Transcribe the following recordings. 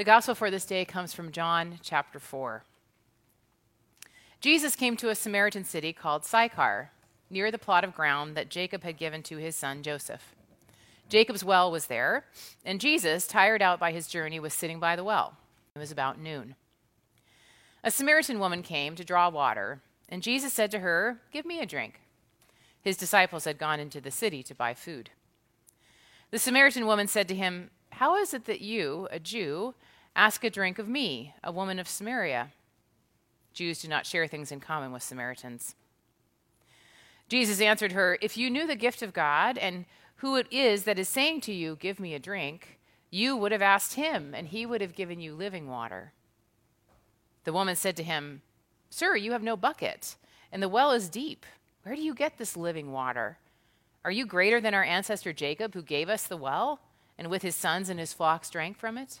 The gospel for this day comes from John chapter 4. Jesus came to a Samaritan city called Sychar, near the plot of ground that Jacob had given to his son Joseph. Jacob's well was there, and Jesus, tired out by his journey, was sitting by the well. It was about noon. A Samaritan woman came to draw water, and Jesus said to her, Give me a drink. His disciples had gone into the city to buy food. The Samaritan woman said to him, How is it that you, a Jew, Ask a drink of me, a woman of Samaria. Jews do not share things in common with Samaritans. Jesus answered her, If you knew the gift of God and who it is that is saying to you, Give me a drink, you would have asked him, and he would have given you living water. The woman said to him, Sir, you have no bucket, and the well is deep. Where do you get this living water? Are you greater than our ancestor Jacob, who gave us the well, and with his sons and his flocks drank from it?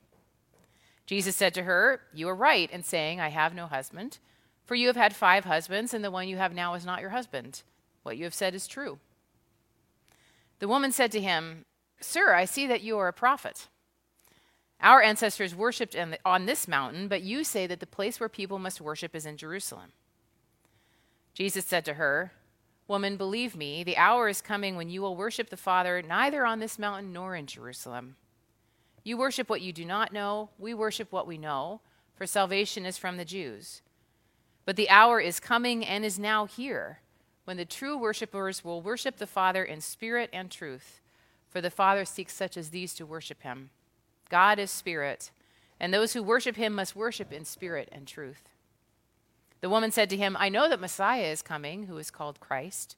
Jesus said to her, You are right in saying, I have no husband, for you have had five husbands, and the one you have now is not your husband. What you have said is true. The woman said to him, Sir, I see that you are a prophet. Our ancestors worshipped on this mountain, but you say that the place where people must worship is in Jerusalem. Jesus said to her, Woman, believe me, the hour is coming when you will worship the Father neither on this mountain nor in Jerusalem. You worship what you do not know, we worship what we know, for salvation is from the Jews. But the hour is coming and is now here when the true worshippers will worship the Father in spirit and truth, for the Father seeks such as these to worship him. God is spirit, and those who worship him must worship in spirit and truth. The woman said to him, I know that Messiah is coming, who is called Christ.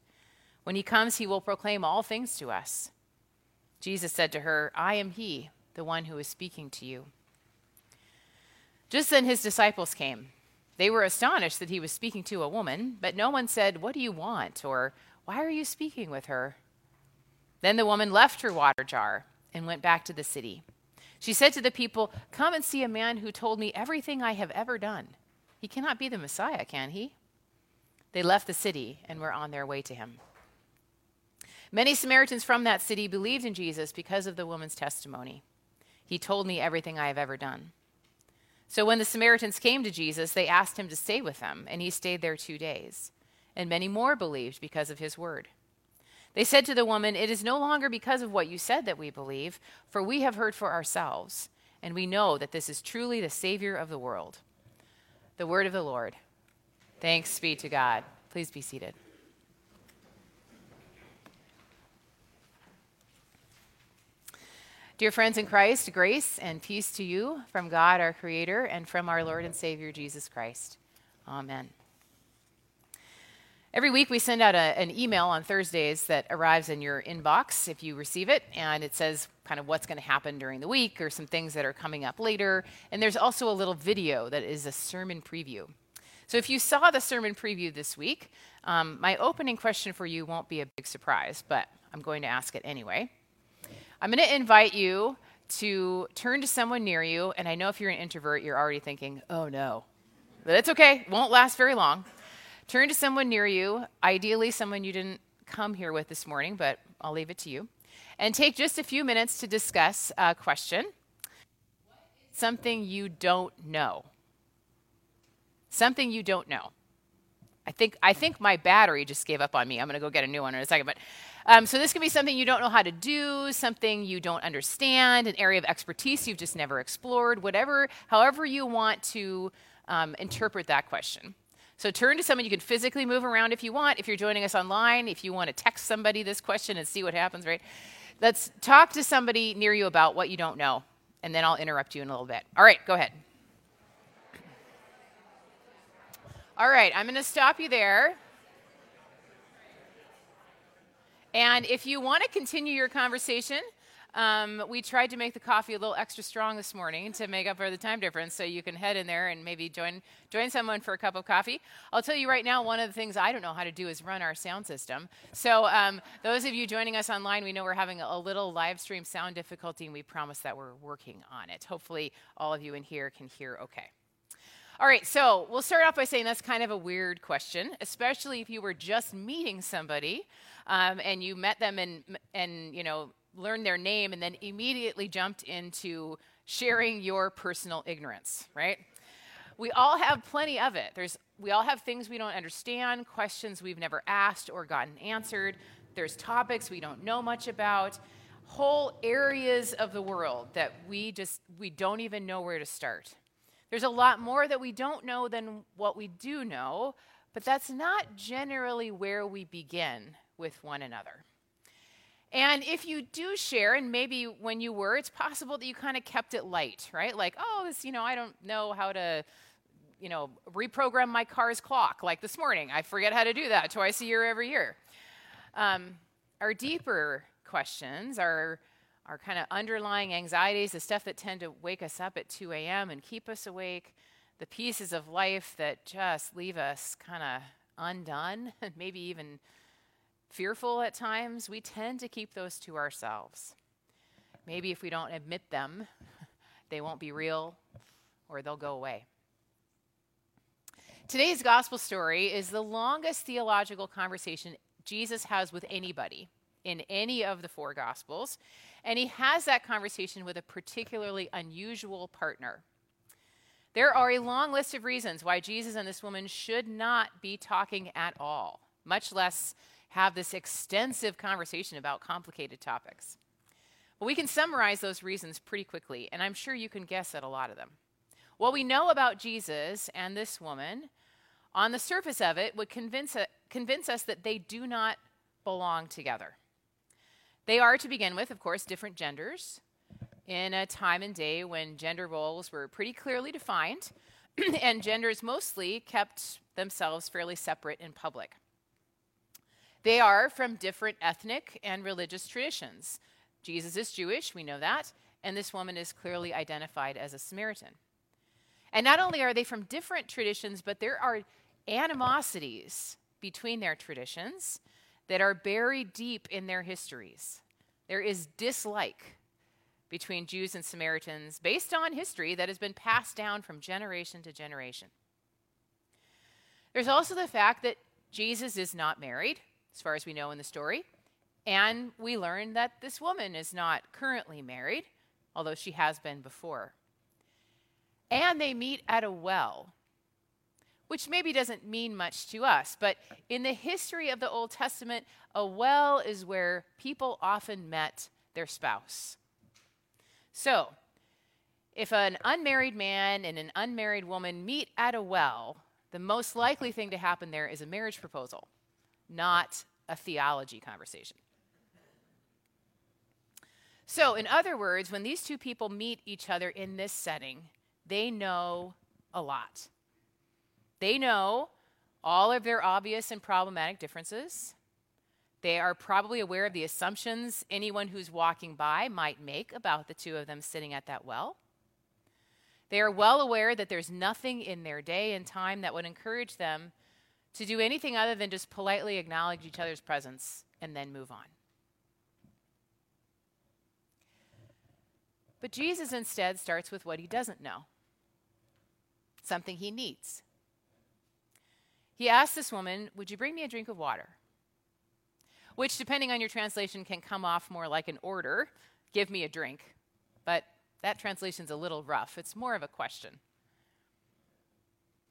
When he comes, he will proclaim all things to us. Jesus said to her, I am he the one who is speaking to you. Just then his disciples came. They were astonished that he was speaking to a woman, but no one said, What do you want? or Why are you speaking with her? Then the woman left her water jar and went back to the city. She said to the people, Come and see a man who told me everything I have ever done. He cannot be the Messiah, can he? They left the city and were on their way to him. Many Samaritans from that city believed in Jesus because of the woman's testimony. He told me everything I have ever done. So when the Samaritans came to Jesus, they asked him to stay with them, and he stayed there two days. And many more believed because of his word. They said to the woman, It is no longer because of what you said that we believe, for we have heard for ourselves, and we know that this is truly the Savior of the world. The word of the Lord. Thanks be to God. Please be seated. Dear friends in Christ, grace and peace to you from God our Creator and from our Lord and Savior Jesus Christ. Amen. Every week we send out a, an email on Thursdays that arrives in your inbox if you receive it, and it says kind of what's going to happen during the week or some things that are coming up later. And there's also a little video that is a sermon preview. So if you saw the sermon preview this week, um, my opening question for you won't be a big surprise, but I'm going to ask it anyway. I'm going to invite you to turn to someone near you. And I know if you're an introvert, you're already thinking, oh no. But it's okay, won't last very long. Turn to someone near you, ideally someone you didn't come here with this morning, but I'll leave it to you. And take just a few minutes to discuss a question something you don't know. Something you don't know. I think, I think my battery just gave up on me. I'm going to go get a new one in a second. But um, so this can be something you don't know how to do, something you don't understand, an area of expertise you've just never explored, whatever, however you want to um, interpret that question. So turn to someone you can physically move around if you want. If you're joining us online, if you want to text somebody this question and see what happens, right? Let's talk to somebody near you about what you don't know, and then I'll interrupt you in a little bit. All right, go ahead. All right, I'm going to stop you there. And if you want to continue your conversation, Um, we tried to make the coffee a little extra strong this morning to make up for the time difference, so you can head in there and maybe join join someone for a cup of coffee. I'll tell you right now, one of the things I don't know how to do is run our sound system. So um, those of you joining us online, we know we're having a little live stream sound difficulty, and we promise that we're working on it. Hopefully, all of you in here can hear okay. All right, so we'll start off by saying that's kind of a weird question, especially if you were just meeting somebody um, and you met them and and you know learned their name and then immediately jumped into sharing your personal ignorance, right? We all have plenty of it. There's we all have things we don't understand, questions we've never asked or gotten answered. There's topics we don't know much about, whole areas of the world that we just we don't even know where to start. There's a lot more that we don't know than what we do know, but that's not generally where we begin with one another. And if you do share, and maybe when you were, it's possible that you kind of kept it light, right? Like, oh, this, you know, I don't know how to, you know, reprogram my car's clock. Like this morning, I forget how to do that twice a year every year. Um, our deeper questions are our kind of underlying anxieties, the stuff that tend to wake us up at 2 a.m. and keep us awake, the pieces of life that just leave us kind of undone, maybe even fearful at times, we tend to keep those to ourselves. Maybe if we don't admit them, they won't be real or they'll go away. Today's gospel story is the longest theological conversation Jesus has with anybody in any of the four gospels. And he has that conversation with a particularly unusual partner. There are a long list of reasons why Jesus and this woman should not be talking at all, much less have this extensive conversation about complicated topics. But we can summarize those reasons pretty quickly, and I'm sure you can guess at a lot of them. What we know about Jesus and this woman, on the surface of it, would convince, convince us that they do not belong together. They are, to begin with, of course, different genders in a time and day when gender roles were pretty clearly defined and genders mostly kept themselves fairly separate in public. They are from different ethnic and religious traditions. Jesus is Jewish, we know that, and this woman is clearly identified as a Samaritan. And not only are they from different traditions, but there are animosities between their traditions that are buried deep in their histories. There is dislike between Jews and Samaritans based on history that has been passed down from generation to generation. There's also the fact that Jesus is not married, as far as we know in the story, and we learn that this woman is not currently married, although she has been before. And they meet at a well which maybe doesn't mean much to us, but in the history of the Old Testament, a well is where people often met their spouse. So, if an unmarried man and an unmarried woman meet at a well, the most likely thing to happen there is a marriage proposal, not a theology conversation. So, in other words, when these two people meet each other in this setting, they know a lot. They know all of their obvious and problematic differences. They are probably aware of the assumptions anyone who's walking by might make about the two of them sitting at that well. They are well aware that there's nothing in their day and time that would encourage them to do anything other than just politely acknowledge each other's presence and then move on. But Jesus instead starts with what he doesn't know something he needs. He asks this woman, Would you bring me a drink of water? Which, depending on your translation, can come off more like an order give me a drink. But that translation's a little rough. It's more of a question.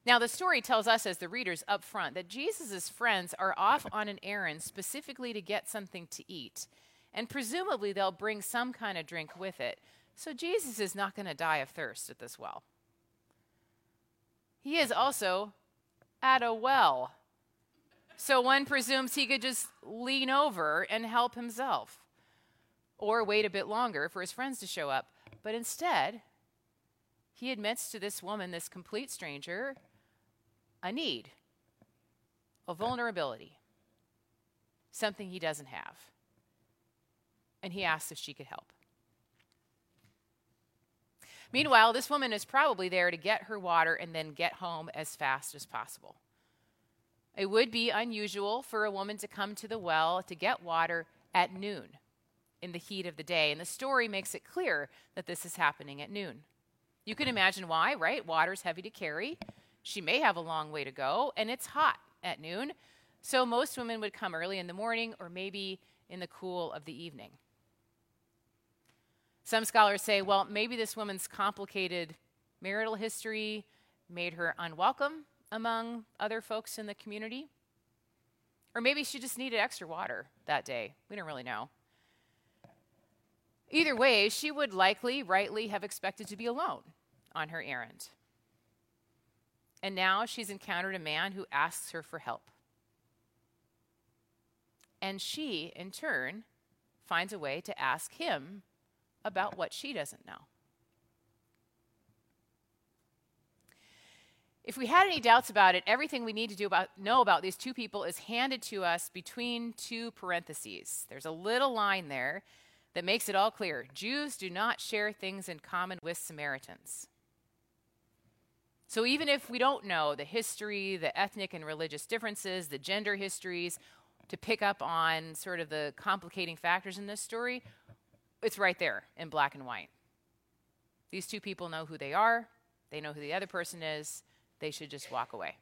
Now, the story tells us as the readers up front that Jesus' friends are off on an errand specifically to get something to eat. And presumably they'll bring some kind of drink with it. So Jesus is not going to die of thirst at this well. He is also at a well. So one presumes he could just lean over and help himself or wait a bit longer for his friends to show up. But instead, he admits to this woman, this complete stranger, a need, a vulnerability, something he doesn't have. And he asks if she could help. Meanwhile, this woman is probably there to get her water and then get home as fast as possible. It would be unusual for a woman to come to the well to get water at noon in the heat of the day, and the story makes it clear that this is happening at noon. You can imagine why, right? Water's heavy to carry. She may have a long way to go, and it's hot at noon. So most women would come early in the morning or maybe in the cool of the evening. Some scholars say, well, maybe this woman's complicated marital history made her unwelcome among other folks in the community. Or maybe she just needed extra water that day. We don't really know. Either way, she would likely, rightly, have expected to be alone on her errand. And now she's encountered a man who asks her for help. And she, in turn, finds a way to ask him about what she doesn't know. If we had any doubts about it, everything we need to do about, know about these two people is handed to us between two parentheses. There's a little line there that makes it all clear. Jews do not share things in common with Samaritans. So even if we don't know the history, the ethnic and religious differences, the gender histories, to pick up on sort of the complicating factors in this story, it's right there in black and white. These two people know who they are, they know who the other person is, they should just walk away.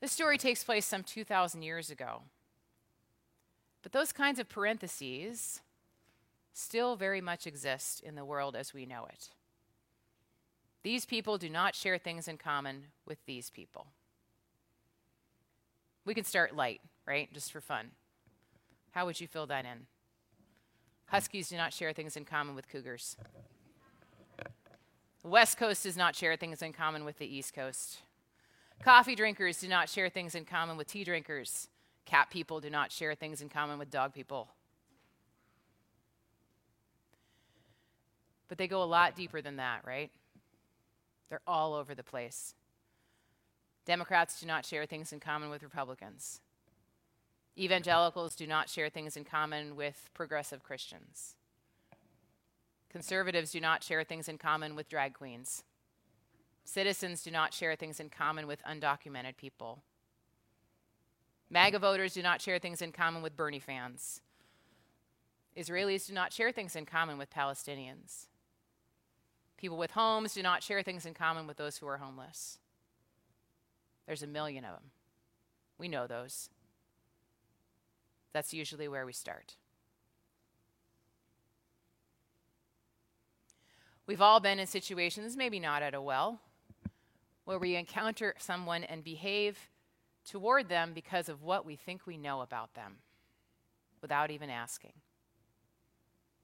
This story takes place some 2,000 years ago. But those kinds of parentheses still very much exist in the world as we know it. These people do not share things in common with these people. We can start light, right? Just for fun. How would you fill that in? Huskies do not share things in common with cougars. The West Coast does not share things in common with the East Coast. Coffee drinkers do not share things in common with tea drinkers. Cat people do not share things in common with dog people. But they go a lot deeper than that, right? They're all over the place. Democrats do not share things in common with Republicans. Evangelicals do not share things in common with progressive Christians. Conservatives do not share things in common with drag queens. Citizens do not share things in common with undocumented people. MAGA voters do not share things in common with Bernie fans. Israelis do not share things in common with Palestinians. People with homes do not share things in common with those who are homeless. There's a million of them. We know those. That's usually where we start. We've all been in situations, maybe not at a well, where we encounter someone and behave toward them because of what we think we know about them without even asking.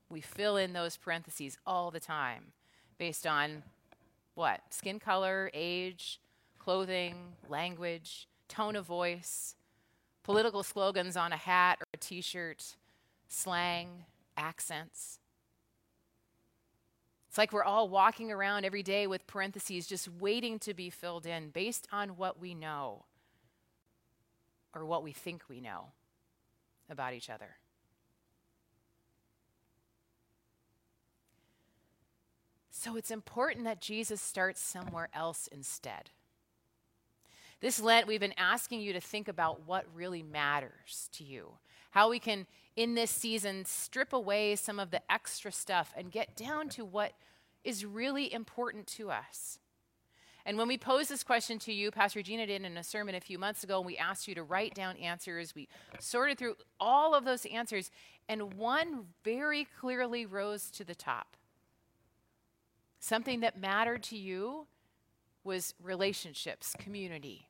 We fill in those parentheses all the time based on what? Skin color, age, clothing, language, tone of voice, political slogans on a hat or a t shirt, slang, accents. It's like we're all walking around every day with parentheses just waiting to be filled in based on what we know or what we think we know about each other. So it's important that Jesus starts somewhere else instead. This Lent, we've been asking you to think about what really matters to you. How we can, in this season, strip away some of the extra stuff and get down to what is really important to us. And when we posed this question to you, Pastor Gina did in a sermon a few months ago, and we asked you to write down answers. We sorted through all of those answers, and one very clearly rose to the top. Something that mattered to you was relationships, community,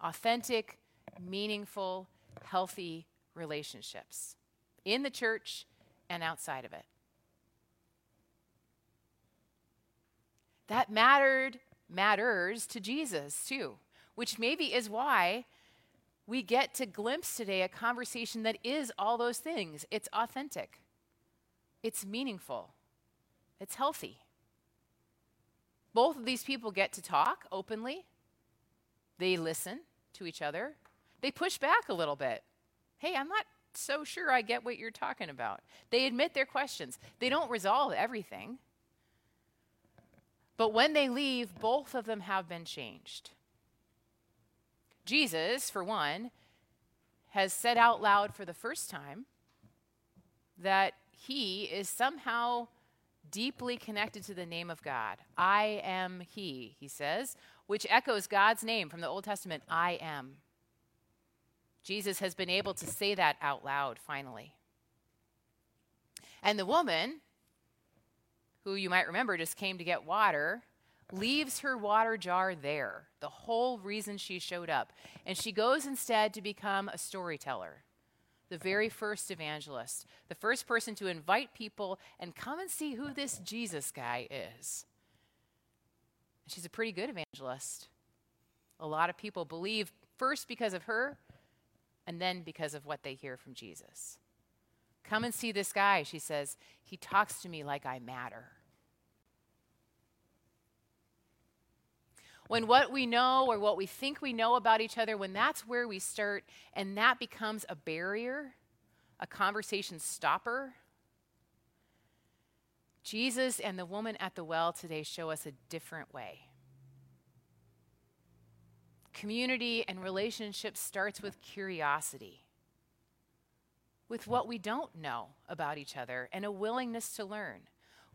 authentic, meaningful, healthy relationships in the church and outside of it. That mattered, matters to Jesus too, which maybe is why we get to glimpse today a conversation that is all those things. It's authentic, it's meaningful, it's healthy. Both of these people get to talk openly. They listen to each other. They push back a little bit. Hey, I'm not so sure I get what you're talking about. They admit their questions, they don't resolve everything. But when they leave, both of them have been changed. Jesus, for one, has said out loud for the first time that he is somehow deeply connected to the name of God. I am He, he says, which echoes God's name from the Old Testament I am. Jesus has been able to say that out loud finally. And the woman, who you might remember just came to get water, leaves her water jar there, the whole reason she showed up. And she goes instead to become a storyteller the very first evangelist, the first person to invite people and come and see who this Jesus guy is. She's a pretty good evangelist. A lot of people believe first because of her and then because of what they hear from Jesus. Come and see this guy, she says. He talks to me like I matter. When what we know or what we think we know about each other, when that's where we start and that becomes a barrier, a conversation stopper, Jesus and the woman at the well today show us a different way. Community and relationship starts with curiosity, with what we don't know about each other, and a willingness to learn,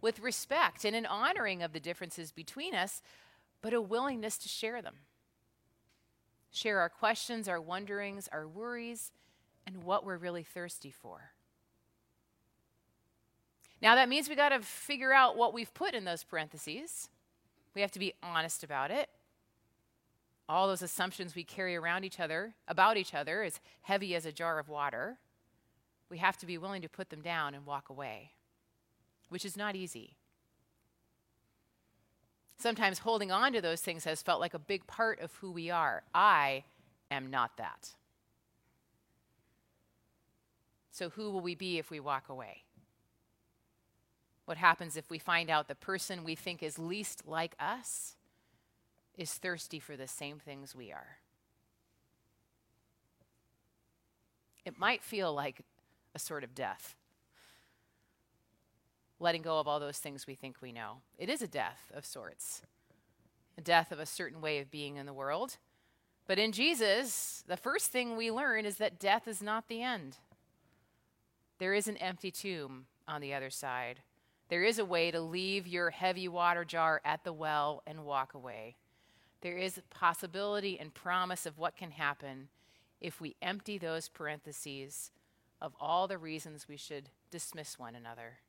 with respect and an honoring of the differences between us, but a willingness to share them. Share our questions, our wonderings, our worries, and what we're really thirsty for. Now, that means we got to figure out what we've put in those parentheses. We have to be honest about it. All those assumptions we carry around each other, about each other, as heavy as a jar of water. We have to be willing to put them down and walk away, which is not easy. Sometimes holding on to those things has felt like a big part of who we are. I am not that. So, who will we be if we walk away? What happens if we find out the person we think is least like us is thirsty for the same things we are? It might feel like a sort of death letting go of all those things we think we know. It is a death of sorts, a death of a certain way of being in the world. But in Jesus, the first thing we learn is that death is not the end. There is an empty tomb on the other side. There is a way to leave your heavy water jar at the well and walk away. There is possibility and promise of what can happen if we empty those parentheses of all the reasons we should dismiss one another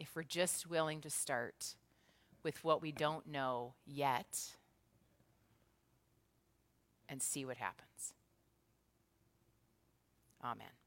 if we're just willing to start with what we don't know yet and see what happens. Amen.